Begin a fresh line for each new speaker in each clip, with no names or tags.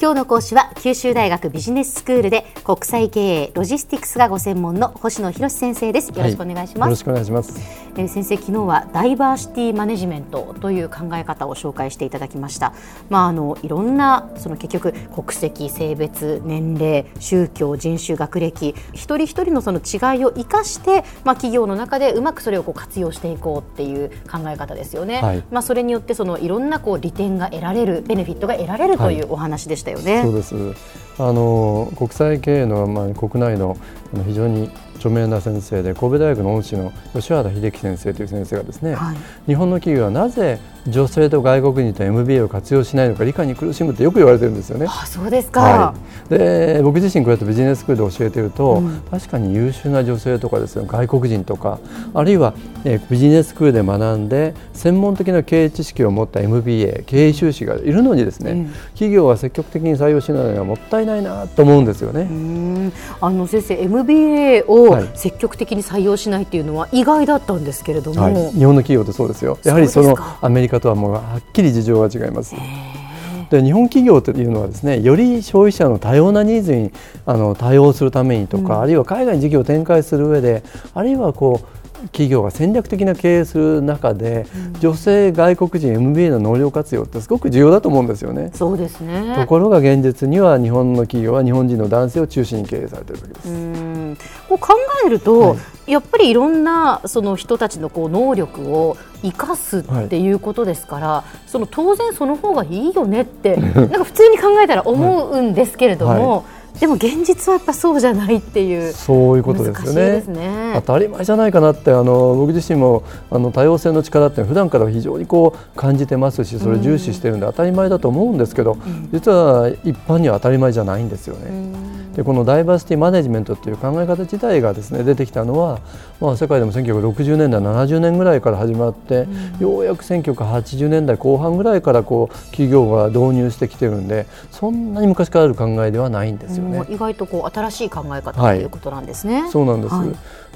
今日の講師は九州大学ビジネススクールで国際経営ロジスティクスがご専門の星野博先生です。よろしくお願いします、はい、
よろしくお願いします
えー、先生昨日はダイバーシティマネジメントという考え方を紹介していただきました。まああのいろんなその結局国籍性別年齢宗教人種学歴一人一人のその違いを生かしてまあ企業の中でうまくそれをこう活用していこうっていう考え方ですよね、はい、まあそれによってそのいろんなこう利点が得られるベネフィットが得られるというお話でしたよね、はい、
そうです。あの国際経営の、まあ、国内の非常に著名な先生で神戸大学の恩師の吉原秀樹先生という先生がですね、はい、日本の企業はなぜ女性と外国人と MBA を活用しないのか理解に苦しむってよく言われてるんですよね。
あそうですか、は
い、で僕自身こうやってビジネススクールで教えてると、うん、確かに優秀な女性とかですね外国人とか。あるいは、えビジネススクールで学んで専門的な経営知識を持った MBA 経営修士がいるのにですね、うん、企業は積極的に採用しないのはもったいないなと思うんですよね。
あの先生 MBA を積極的に採用しないっていうのは意外だったんですけれども、はい、
日本の企業ってそうですよ。やはりそのアメリカとはもうはっきり事情が違います。で日本企業というのはですねより消費者の多様なニーズにあの対応するためにとか、うん、あるいは海外に事業を展開する上であるいはこう企業が戦略的な経営する中で、うん、女性、外国人 MBA の能力活用ってすごく重要だと思うんですよね。
そうですね。
ところが現実には日本の企業は日本人の男性を中心に経営されているわけです。
うん。こう考えると、はい、やっぱりいろんなその人たちのこう能力を生かすっていうことですから、はい、その当然その方がいいよねってなんか普通に考えたら思うんですけれども。はいでも現実はやっぱそうじゃないっていう。
そういうことですよね、ね、当たり前じゃないかなってあの僕自身もあの多様性の力って普段から非常にこう感じてますしそれを重視してるんで当たり前だと思うんですけど、うん、実は一般には当たり前じゃないんですよね。うん。でこのダイバーシティマネジメントという考え方自体がですね出てきたのは、まあ、世界でも1960年代70年ぐらいから始まって、うん、ようやく1980年代後半ぐらいからこう企業が導入してきてるんでそんなに昔からある考えではないんですよね。
意外とこう新しい考え方ということなんですね。
はい、そうなんです、はい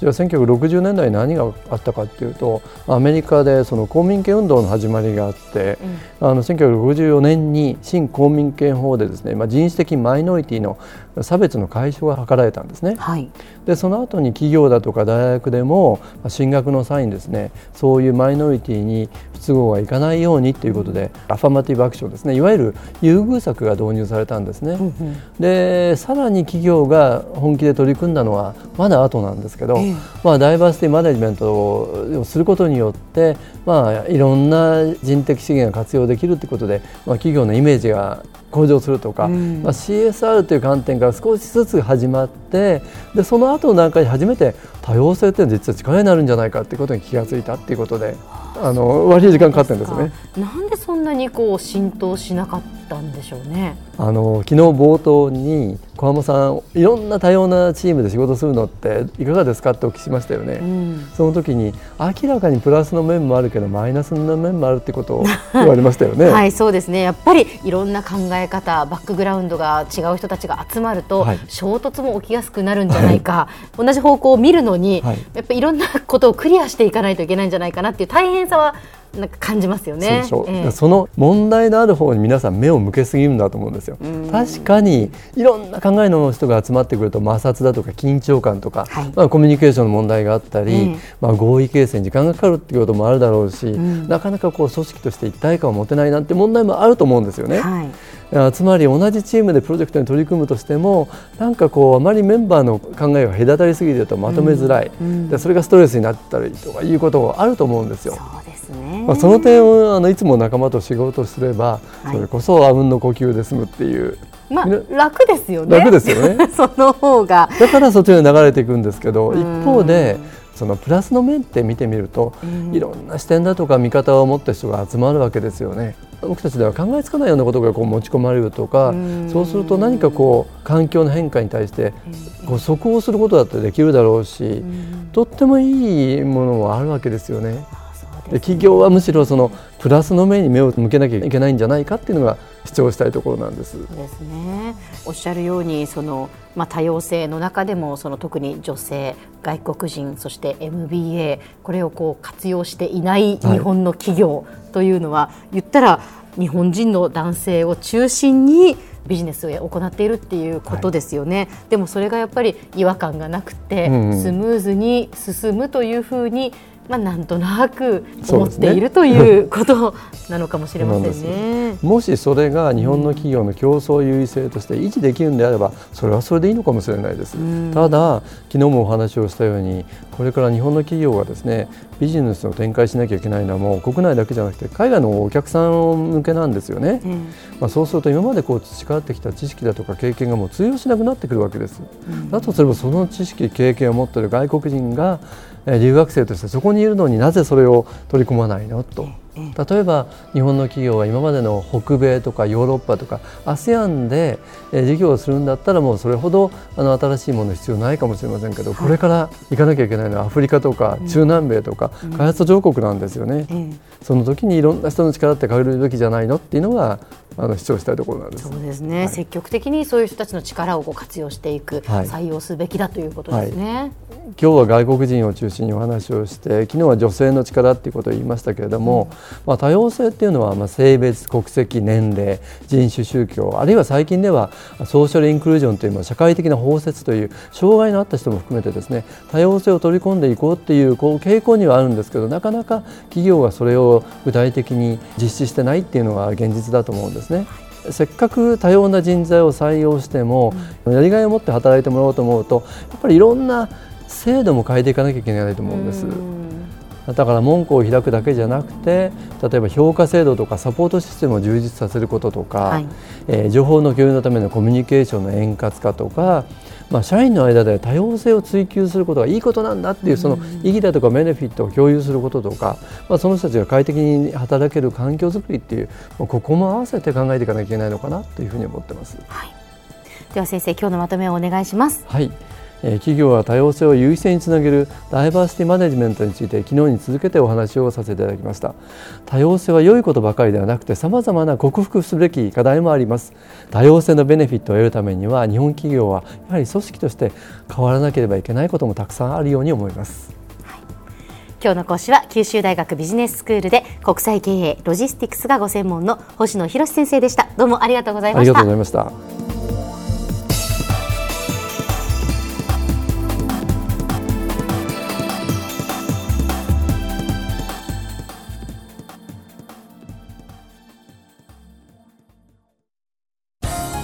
じゃあ1960年代何があったかっていうとアメリカでその公民権運動の始まりがあって、うん、あの1964年に新公民権法でですね、まあ、人種的マイノリティの差別の解消が図られたんですね。はい、でその後に企業だとか大学でも進学の際にですねそういうマイノリティに不都合がいかないようにということで、アファマティブアクションですねいわゆる優遇策が導入されたんですね。うんうん、でさらに企業が本気で取り組んだのはまだ後なんですけど、まあ、ダイバーシティマネジメントをすることによって、まあ、いろんな人的資源が活用できるということで、まあ、企業のイメージが向上するとか、うん、まあ、CSR という観点から少しずつ始まってでその後の段階で初めて多様性というのは実は力になるんじゃないかということに気がついたということであの割り時間かかってるんですね。
なんでそんなにこう浸透しなかったんでしょうね。
あの昨日冒頭に小浜さんいろんな多様なチームで仕事するのっていかがですかってお聞きしましたよね、うん、その時に明らかにプラスの面もあるけどマイナスの面もあるってことを 言われましたよね。
はいそうですね。やっぱりいろんな考え方バックグラウンドが違う人たちが集まると、はい、衝突も起きやすくなるんじゃないか、はい、同じ方向を見るのに、はい、やっぱりいろんなことをクリアしていかないといけないんじゃないかなっていう大変さはなんか感じますよね。
そえー、その問題のある方に皆さん目を向けすぎるんだと思うんですよ。確かにいろんな考えの人が集まってくると摩擦だとか緊張感とか、はい、まあ、コミュニケーションの問題があったり、えー、まあ、合意形成に時間がかかるっていうこともあるだろうし、うん、なかなかこう組織として一体感を持てないなんて問題もあると思うんですよね。はい。つまり同じチームでプロジェクトに取り組むとしてもなんかこうあまりメンバーの考えが隔たりすぎるとまとめづらい、うんうん、でそれがストレスになったりとかいうことがあると思うんですよ。
そうですね
まあ、その点をあのいつも仲間と仕事すれば、はい、それこそあうんの呼吸で済むっていう。
まあ、楽ですよね。
楽ですよね。
その方が。
だからそっちに流れていくんですけど、一方で。そのプラスの面って見てみると、いろんな視点だとか見方を持った人が集まるわけですよね。僕たちでは考えつかないようなことがこう持ち込まれるとか、そうすると何かこう環境の変化に対してこう即応することだってできるだろうし、とってもいいものもあるわけですよね。で企業はむしろそのプラスの面に目を向けなきゃいけないんじゃないかっていうのが主張したいところなんです。
ですね。おっしゃるようにその、まあ、多様性の中でもその特に女性外国人そして MBA これをこう活用していない日本の企業というのは、はい、言ったら日本人の男性を中心にビジネスを行っているっていうことですよね、はい、でもそれがやっぱり違和感がなくて、うんうん、スムーズに進むというふうにまあ、なんとなく思っている、ということなのかもしれませんね。
もしそれが日本の企業の競争優位性として維持できるんであればそれはそれでいいのかもしれないです、ただ昨日もお話をしたようにこれから日本の企業がですねビジネスを展開しなきゃいけないのはもう国内だけじゃなくて海外のお客さん向けなんですよね、うん、まあ、そうすると今までこう培ってきた知識だとか経験がもう通用しなくなってくるわけです、うん、だとすればその知識経験を持っている外国人が留学生としてそこにいるのになぜそれを取り込まないの？と。例えば日本の企業は今までの北米とかヨーロッパとか ASEAN で事業をするんだったらもうそれほどあの新しいもの必要ないかもしれませんけど、これから行かなきゃいけないのはアフリカとか中南米とか開発途上国なんですよね、その時にいろんな人の力って借りるべきじゃないのっていうのがあの主張したいところなんです。
そうですね、はい、積極的にそういう人たちの力をこう活用していく、はい、採用すべきだということですね、はい、
今日は外国人を中心にお話をして昨日は女性の力っていうことを言いましたけれども、うん、まあ、多様性っていうのは、まあ、性別国籍年齢人種宗教あるいは最近ではソーシャルインクルージョンという社会的な包摂という障害のあった人も含めてですね多様性を取り込んでいこうっていうこう傾向にはあるんですけどなかなか企業がそれを具体的に実施してないっていうのが現実だと思うんですね。せっかく多様な人材を採用しても、やりがいを持って働いてもらおうと思うとやっぱりいろんな制度も変えていかなきゃいけないと思うんです。だから門戸を開くだけじゃなくて例えば評価制度とかサポートシステムを充実させることとか、はい、えー、情報の共有のためのコミュニケーションの円滑化とかまあ、社員の間で多様性を追求することがいいことなんだっていうその意義だとかベネフィットを共有することとか、まあ、その人たちが快適に働ける環境づくりっていうここも合わせて考えていかなきゃいけないのかなというふうに思ってます。
はい、では先生今日のまとめをお願いします。
はい企業は多様性を優位性につなげるダイバーシティマネジメントについて昨日に続けてお話をさせていただきました。多様性は良いことばかりではなくてさまざまな克服すべき課題もあります。多様性のベネフィットを得るためには日本企業はやはり組織として変わらなければいけないこともたくさんあるように思います、
はい、今日の講師は九州大学ビジネススクールで国際経営ロジスティクスがご専門の星野博先生でした。どうもありがとうございました。ありがとうございました